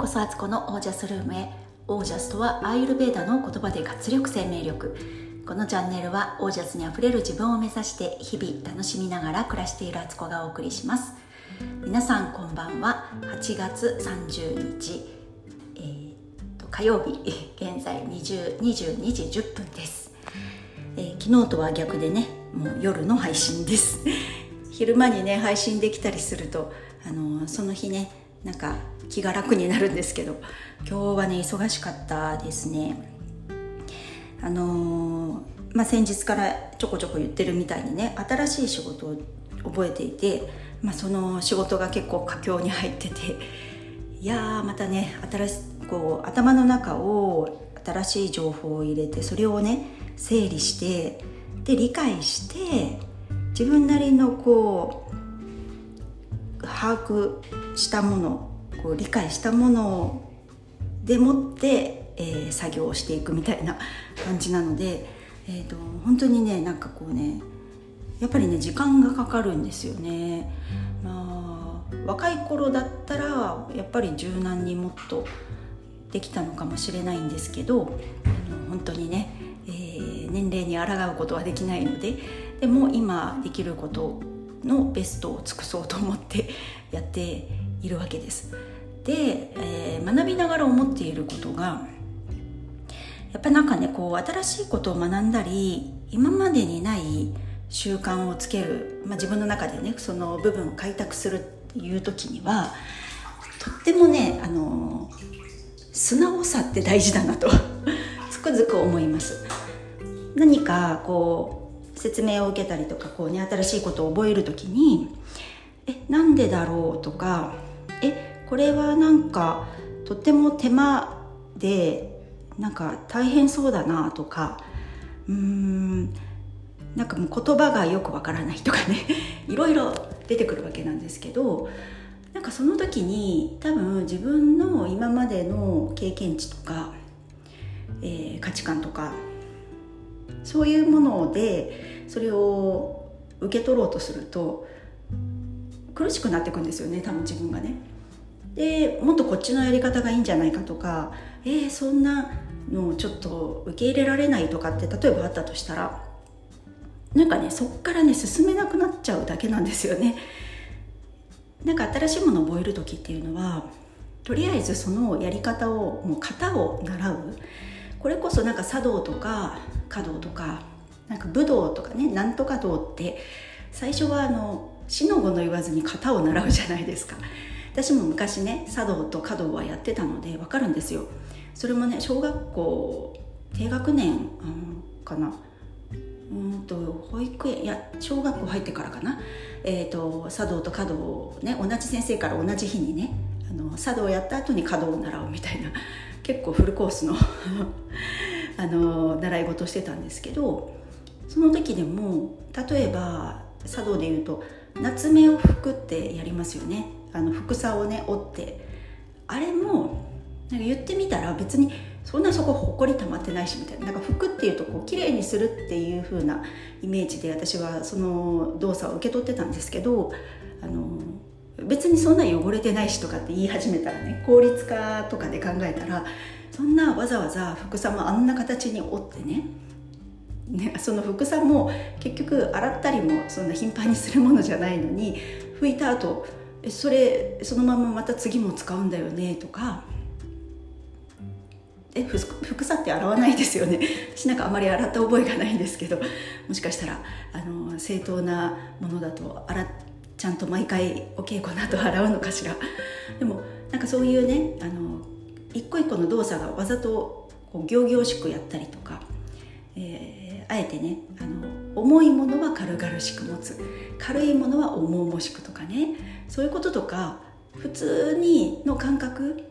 こそアツコのオージャスルームへ。オージャスとはアーユルベーダの言葉で活力生命力。このチャンネルはオージャスにあふれる自分を目指して日々楽しみながら暮らしているアツコがお送りします。皆さんこんばんは。8月30日、えー、と火曜日現在20 22時10分です、えー、昨日とは逆でねもう夜の配信です。昼間にね配信できたりするとあのその日ねなんか気が楽になるんですけど今日はね忙しかったですね。あのー、まあ、先日からちょこちょこ言ってるみたいにね新しい仕事を覚えていて、まあ、その仕事が結構佳境に入ってていやまたね新しこう頭の中を新しい情報を入れてそれをね整理してで理解して自分なりのこう把握したものこう理解したものでもって、えー、作業をしていくみたいな感じなので、えーと、本当にねなんかこうねやっぱりね時間がかかるんですよね。まあ、若い頃だったらやっぱり柔軟にもっとできたのかもしれないんですけどあの本当にね、えー、年齢に抗うことはできないのででも今できることのベストを尽くそうと思ってやっているわけです。で、えー、学びながら思っていることがやっぱなんかねこう新しいことを学んだり今までにない習慣をつける、まあ、自分の中でねその部分を開拓するっていう時にはとってもねあの素直さって大事だなとつくづく思います何かこう説明を受けたりとかこう、ね、新しいことを覚える時にえなんでだろうとかえこれはなんかとっても手間でなんか大変そうだなとかうーんなんかもう言葉がよくわからないとかね いろいろ出てくるわけなんですけどなんかその時に多分自分の今までの経験値とか、えー、価値観とかそういうものでそれを受け取ろうとすると苦しくなっていくんですよね多分自分がね。でもっとこっちのやり方がいいんじゃないかとかえー、そんなのちょっと受け入れられないとかって例えばあったとしたらなんかねそっからね進めなくなっちゃうだけなんですよね。なんか新しいものを覚える時っていうのはとりあえずそのやり方をもう型を習うこれこそなんか茶道とか華道とかなんか武道とかねなんとか道って最初はあの死の語の言わずに型を習うじゃないですか。私も昔ね茶道と華道はやってたので分かるんですよ。それもね小学校低学年かな。うんと保育園いや小学校入ってからかな、えーと、茶道と華道をね同じ先生から同じ日にねあの茶道をやった後に華道を習うみたいな。結構フルコースの あの習い事してたんですけどその時でも例えば茶道でいうと夏目を拭くってやりますよね。あの服さをね折って。あれもなんか言ってみたら別にそんなそこほこり溜まってないしみたいな。なんか服っていうとこう綺麗にするっていう風なイメージで私はその動作を受け取ってたんですけどあの別にそんな汚れてないしとかって言い始めたらね効率化とかで考えたらそんなわざわざ服さもあんな形に折ってねねその服さも結局洗ったりもそんな頻繁にするものじゃないのに拭いた後それそのまままた次も使うんだよねとかえふ服さって洗わないですよね。私なんかあまり洗った覚えがないんですけどもしかしたらあの正当なものだと洗ちゃんと毎回お稽古など洗うのかしら。でもなんかそういうねあの一個一個の動作がわざとこう仰々しくやったりとか、えー、あえてねあの重いものは軽々しく持つ。軽いものは重々しくとかね。そういうこととか普通にの感覚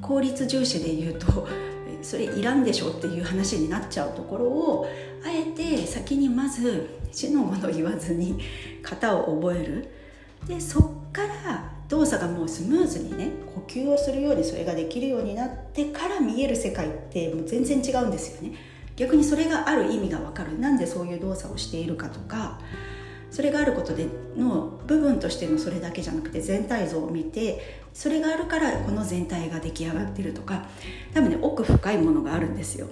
効率重視で言うと それいらんでしょっていう話になっちゃうところをあえて先にまず死のもの言わずに型を覚える。でそっから動作がもうスムーズにね呼吸をするようにそれができるようになってから見える世界ってもう全然違うんですよね逆にそれがある意味がわかるなんでそういう動作をしているかとかそれがあることでの部分としてのそれだけじゃなくて全体像を見てそれがあるからこの全体が出来上がってるとか多分ね奥深いものがあるんですよ。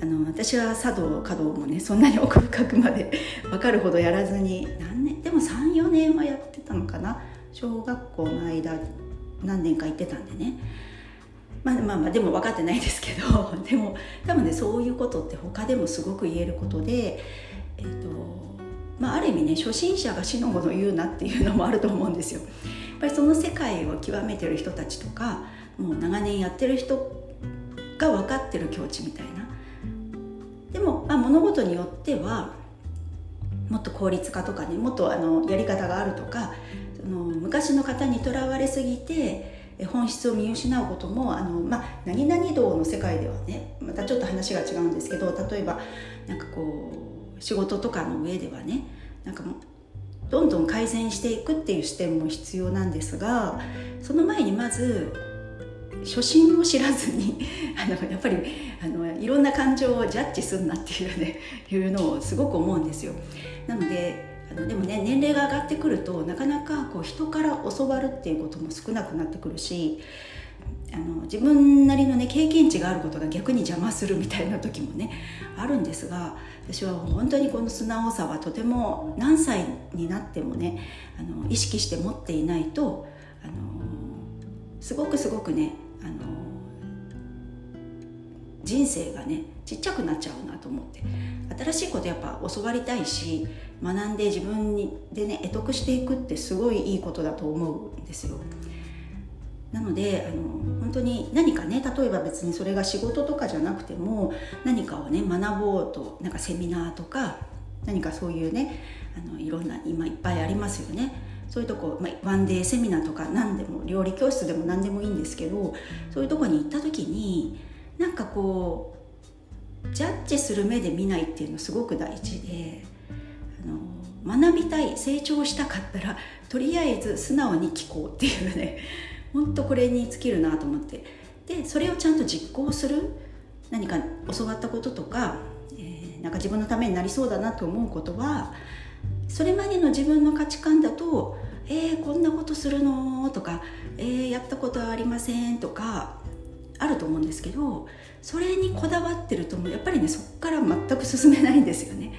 あの私は茶道華道もねそんなに奥深くまで分かるほどやらずに何年も34年はやってたのかな？小学校の間何年か行ってたんでね。まあまあまあでも分かってないですけど でも多分ねそういうことって他でもすごく言えることでえっ、とまあある意味ね初心者が死のもの言うなっていうのもあると思うんですよ。やっぱりその世界を極めてる人たちとかもう長年やってる人が分かってる境地みたいな。でも、まあ、物事によってはもっと効率化とかねもっとあのやり方があるとかその昔の方にとらわれすぎて本質を見失うこともあの、まあ、何々道の世界ではねまたちょっと話が違うんですけど例えばなんかこう仕事とかの上ではねなんかどんどん改善していくっていう視点も必要なんですがその前にまず初心を知らずに あのやっぱりあのいろんな感情をジャッジすんなっていうね いうのをすごく思うんですよ。なのであのでもね年齢が上がってくるとなかなかこう人から教わるっていうことも少なくなってくるしあの自分なりのね経験値があることが逆に邪魔するみたいな時もねあるんですが私は本当にこの素直さはとても何歳になってもねあの意識して持っていないとあのすごくすごくねあの人生がねちっちゃくなっちゃうなと思って。新しいことやっぱ教わりたいし学んで自分にでね得得していくってすごいいいことだと思うんですよ。なのであの本当に何かね例えば別にそれが仕事とかじゃなくても何かをね学ぼうとなんかセミナーとか何かそういうねあのいろんな今いっぱいありますよね。そういうとこ、まあ、ワンデーセミナーとか何でも料理教室でも何でもいいんですけどそういうとこに行った時になんかこうジャッジする目で見ないっていうのすごく大事であの学びたい成長したかったらとりあえず素直に聞こうっていうねほんとこれに尽きるなと思って。でそれをちゃんと実行する何か教わったこととか、えー、なんか自分のためになりそうだなと思うことはそれまでの自分の価値観だと「えー、こんなことするの?」とか「えー、やったことはありません」とかあると思うんですけどそれにこだわってるとやっぱりねそこから全く進めないんですよね。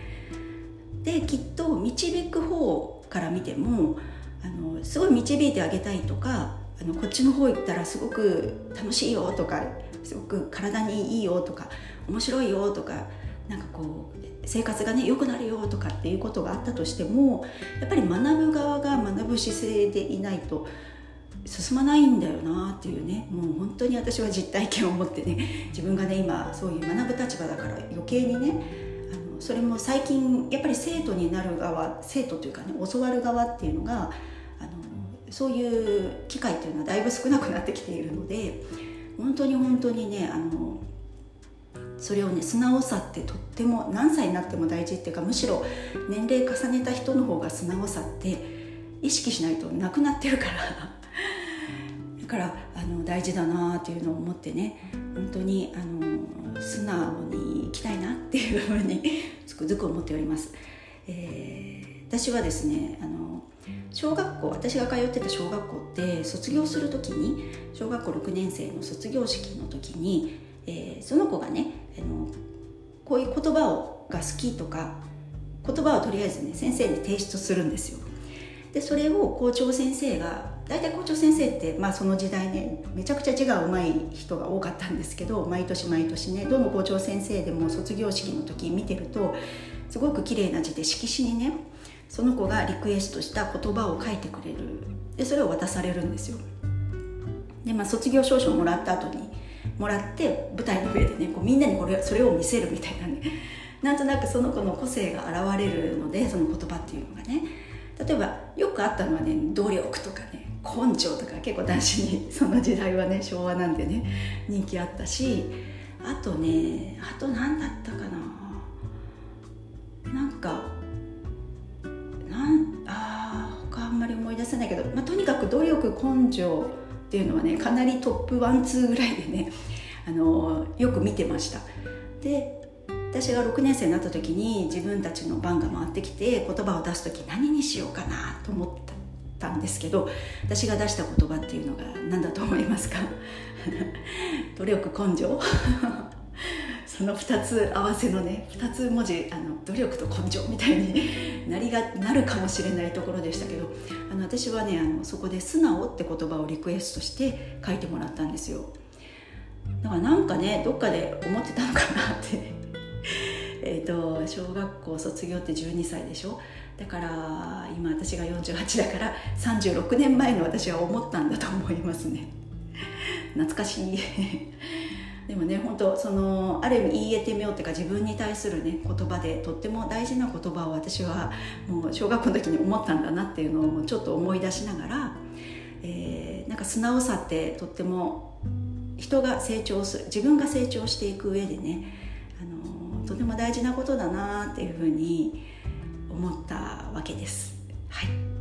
できっと導く方から見てもあのすごい導いてあげたいとかあのこっちの方行ったらすごく楽しいよとかすごく体にいいよとか面白いよとかなんかこう生活がね良くなるよとかっていうことがあったとしてもやっぱり学ぶ側が学ぶ姿勢でいないと進まないんだよなっていうねもう本当に私は実体験を持ってね自分がね今そういう学ぶ立場だから余計にねあのそれも最近やっぱり生徒になる側生徒というかね教わる側っていうのがあのそういう機会っていうのはだいぶ少なくなってきているので本当に本当にねあのそれをね素直さってとっても何歳になっても大事っていうかむしろ年齢重ねた人の方が素直さって意識しないとなくなってるから だからあの大事だなっていうのを思ってね本当にあの素直に生きたいなっていうふうにつくづく思っております。えー、私はですねあの小学校私が通ってた小学校って卒業する時に小学校6年生の卒業式の時に、えー、その子がねあのこういう言葉をが好きとか言葉をとりあえずね先生に提出するんですよ。でそれを校長先生が大体校長先生って、まあ、その時代ねめちゃくちゃ字が上手い人が多かったんですけど毎年毎年ねどの校長先生でも卒業式の時見てるとすごく綺麗な字で色紙にねその子がリクエストした言葉を書いてくれる。でそれを渡されるんですよ。で、まあ、卒業証書をもらった後にもらって舞台の上でねこうみんなにこれそれを見せるみたいなね。なんとなくその子の個性が現れるのでその言葉っていうのがね。例えばよくあったのはね努力とかね根性とか結構男子に その時代はね昭和なんでね人気あったしあとねあと何だったかな。なんかなんあ他あんまり思い出せないけど、まあ、とにかく努力根性っていうのはねかなりトップワンツーぐらいでね あのよく見てました。で私が6年生になった時に自分たちの番が回ってきて言葉を出す時何にしようかなと思ったんですけど私が出した言葉っていうのが何だと思いますか？努力根性？その2つ合わせのね2つ文字あの努力と根性みたいになりがなるかもしれないところでしたけどあの私はねあのそこで「素直」って言葉をリクエストして書いてもらったんですよ。だからなんかねどっかで思ってたのかなって。えと小学校卒業って12歳でしょ？だから今私が48だから36年前の私は思ったんだと思いますね。懐かしい。でもね本当そのある意味言い得てみようっていうか自分に対するね言葉でとっても大事な言葉を私はもう小学校の時に思ったんだなっていうのをちょっと思い出しながら、えー、なんか素直さってとっても人が成長する自分が成長していく上でねあのとても大事なことだなっていうふうに思ったわけです。はい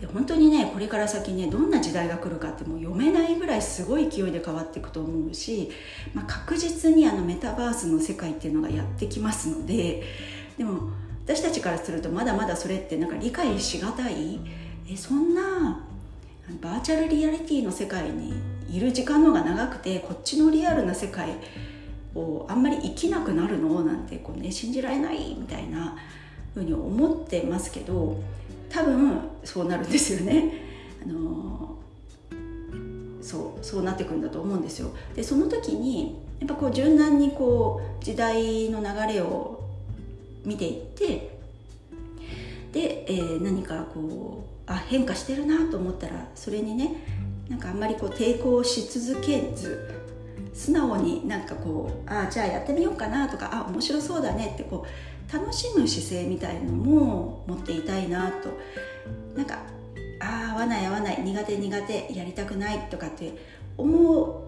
で本当にねこれから先ねどんな時代が来るかってもう読めないぐらいすごい勢いで変わっていくと思うし、まあ、確実にあのメタバースの世界っていうのがやってきますのででも私たちからするとまだまだそれってなんか理解しがたいえそんなバーチャルリアリティの世界にいる時間の方が長くてこっちのリアルな世界をあんまり生きなくなるのなんてこう、ね、信じられないみたいなふうに思ってますけど多分そうなるんですよね。あのそうそうなってくんだと思うんですよ。でその時にやっぱこう柔軟にこう時代の流れを見ていってで、えー、何かこうあ変化してるなと思ったらそれにねなんかあんまりこう抵抗し続けず素直になんかこうあじゃあやってみようかなとかあ面白そうだねってこう楽しむ姿勢みたいのも持っていたいなと。なんかああ合わない合わない苦手苦手やりたくないとかって思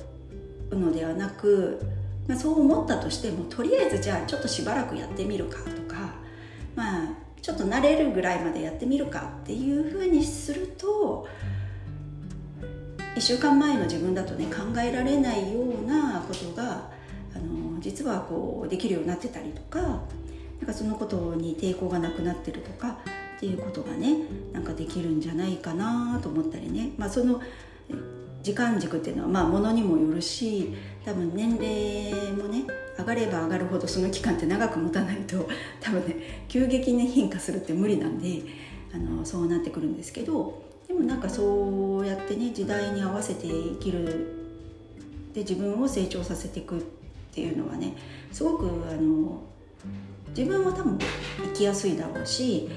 うのではなく、まあ、そう思ったとしてもとりあえずじゃあちょっとしばらくやってみるかとかまあちょっと慣れるぐらいまでやってみるかっていうふうにすると1週間前の自分だとね考えられないようなことがあの実はこうできるようになってたりとかなんかそのことに抵抗がなくなってるとかっていうことがねなんかできるんじゃないかなと思ったりね、まあ、その時間軸っていうのはまあものにもよるし多分年齢もね上がれば上がるほどその期間って長く持たないと 多分ね急激に変化するって無理なんであのそうなってくるんですけどでもなんかそうやってね時代に合わせて生きるで自分を成長させていくっていうのはねすごくあの自分は多分生きやすいだろうし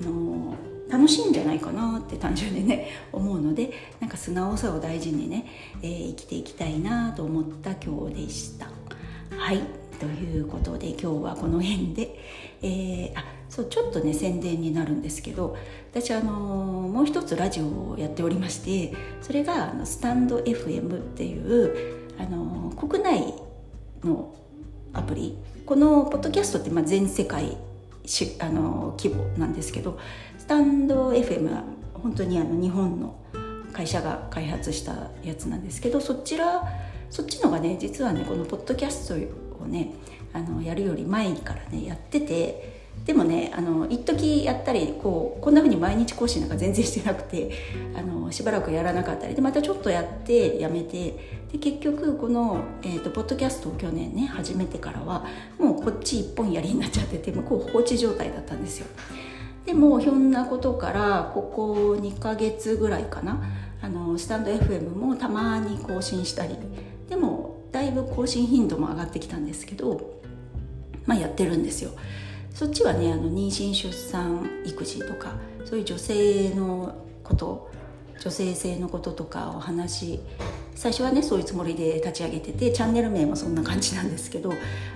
あの楽しいんじゃないかなって単純にね 思うのでなんか素直さを大事にね、えー、生きていきたいなと思った今日でした。はいということで今日はこの辺で、えー、あそうちょっとね宣伝になるんですけど私あのもう一つラジオをやっておりましてそれがあのスタンド FM っていうあの国内のアプリこのポッドキャストってまあ全世界しあの規模なんですけどスタンド FM は本当にあの日本の会社が開発したやつなんですけどそちらそっちのがね実はねこのポッドキャストをねあのやるより前からねやっててでもねあの一時やったりこうこんなふうに毎日更新なんか全然してなくて あのしばらくやらなかったりでまたちょっとやってやめてで結局この、えーと、ポッドキャストを去年ね始めてからはもうこっち一本やりになっちゃってて向こう放置状態だったんですよ。でもひょんなことからここ2ヶ月ぐらいかなあのスタンド FM もたまに更新したりでもだいぶ更新頻度も上がってきたんですけどまあやってるんですよ。そっちはねあの妊娠出産育児とかそういう女性のこと女性性のこととかを話最初はねそういうつもりで立ち上げててチャンネル名もそんな感じなんですけど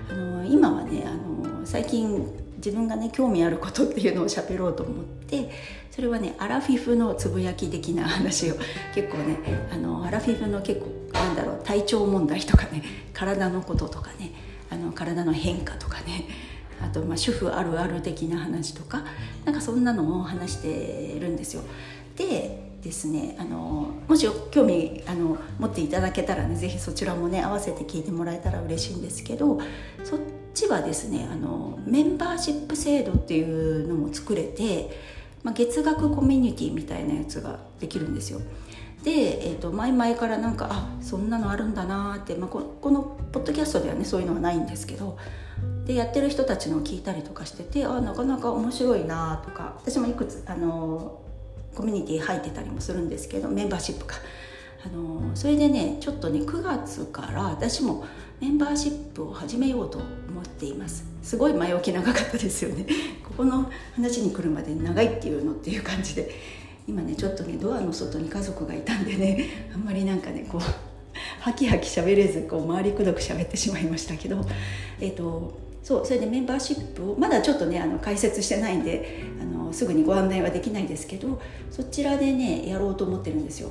あの今はねあの最近自分がね興味あることっていうのを喋ろうと思ってそれはねアラフィフのつぶやき的な話を結構ねあのアラフィフの結構なんだろう体調問題とかね体のこととかねあの体の変化とかねあとまあ主婦あるある的な話とかなんかそんなのを話してるんですよ。でですねあのもし興味あの持っていただけたらね是非そちらもね合わせて聞いてもらえたら嬉しいんですけどそっちはですねあのメンバーシップ制度っていうのも作れて、まあ、月額コミュニティみたいなやつができるんですよで、えーと、前々からなんかあそんなのあるんだなって、まあ、ここのポッドキャストではねそういうのはないんですけどでやってる人たちのを聞いたりとかしててあなかなか面白いなとか。私もいくつあのコミュニティ入ってたりもするんですけどメンバーシップか。あのそれでねちょっとね9月から私もメンバーシップを始めようと思っています。すごい前置き長かったですよね。ここの話に来るまで長いっていうのっていう感じで。今ねちょっとねドアの外に家族がいたんでね あんまりなんかねこうハキハキ喋れずこう回りくどく喋ってしまいましたけど。えっ、ー、とそうそれでメンバーシップをまだちょっとねあの解説してないんであのすぐにご案内はできないんですけどそちらでねやろうと思ってるんですよ。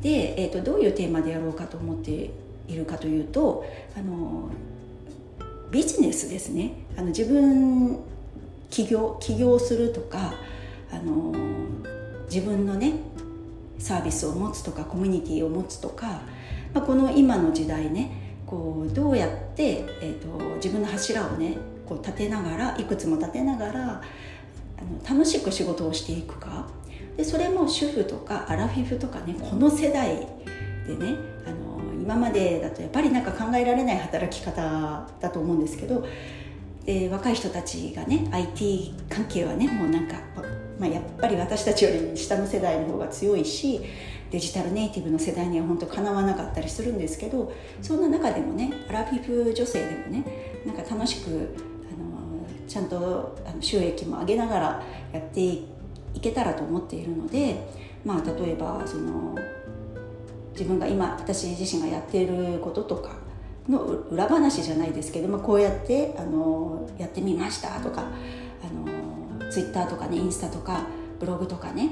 で、えーと、どういうテーマでやろうかと思っているかというとあのビジネスですね。あの自分起業起業するとかあの自分のねサービスを持つとかコミュニティを持つとか、まあ、この今の時代ねこうどうやって、えーと、自分の柱をねこう立てながらいくつも立てながらあの楽しく仕事をしていくか。でそれも主婦とかアラフィフとかねこの世代でねあの今までだとやっぱりなんか考えられない働き方だと思うんですけどで若い人たちがね IT 関係はねもうなんかまあ、やっぱり私たちより下の世代の方が強いしデジタルネイティブの世代には本当かなわなかったりするんですけどそんな中でもねアラフィフ女性でもねなんか楽しくあのちゃんとあの収益も上げながらやっていけたらと思っているので、まあ、例えばその自分が今私自身がやっていることとかの裏話じゃないですけど、まあ、こうやってあのやってみましたとかツイッターとかねインスタとかブログとかね、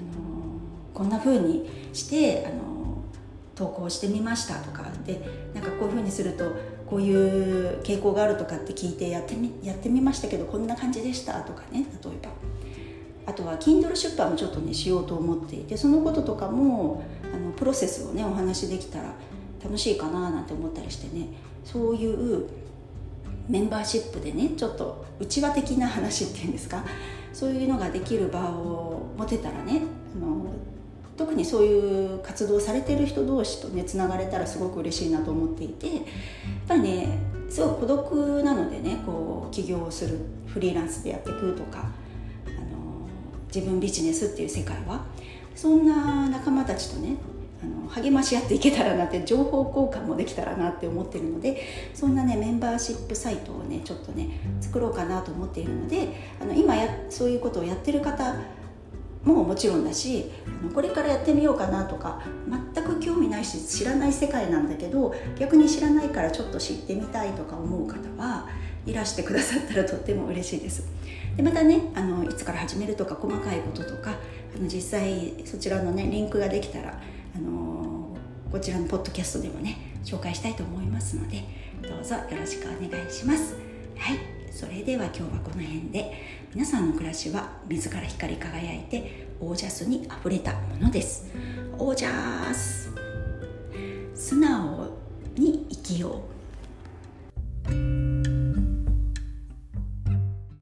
あのこんな風にして、あの投稿してみましたとかでなんかこういう風にするとこういう傾向があるとかって聞いてやってみやってみましたけどこんな感じでしたとかね例えば。あとは Kindle 出版もちょっとねしようと思っていてそのこととかもあのプロセスをねお話しできたら楽しいかななんて思ったりしてね。そういうメンバーシップでねちょっと内輪的な話っていうんですか？そういうのができる場を持てたらねあの特にそういう活動されてる人同士とねつながれたらすごく嬉しいなと思っていてやっぱりねすごい孤独なのでねこう起業をするフリーランスでやっていくとかあの自分ビジネスっていう世界はそんな仲間たちとねあの励まし合っていけたらなって情報交換もできたらなって思ってるのでそんなねメンバーシップサイトをねちょっとね作ろうかなと思っているのであの今やそういうことをやってる方ももちろんだしあのこれからやってみようかなとか全く興味ないし知らない世界なんだけど逆に知らないからちょっと知ってみたいとか思う方はいらしてくださったらとっても嬉しいです。でまたねあのいつから始めるとか細かいこととかあの実際そちらのねリンクができたらあのこちらのポッドキャストでもね紹介したいと思いますのでどうぞよろしくお願いします。はい。それでは今日はこの辺で皆さんの暮らしは自ら光り輝いてオージャスにあふれたものです。オージャス。素直に生きよう。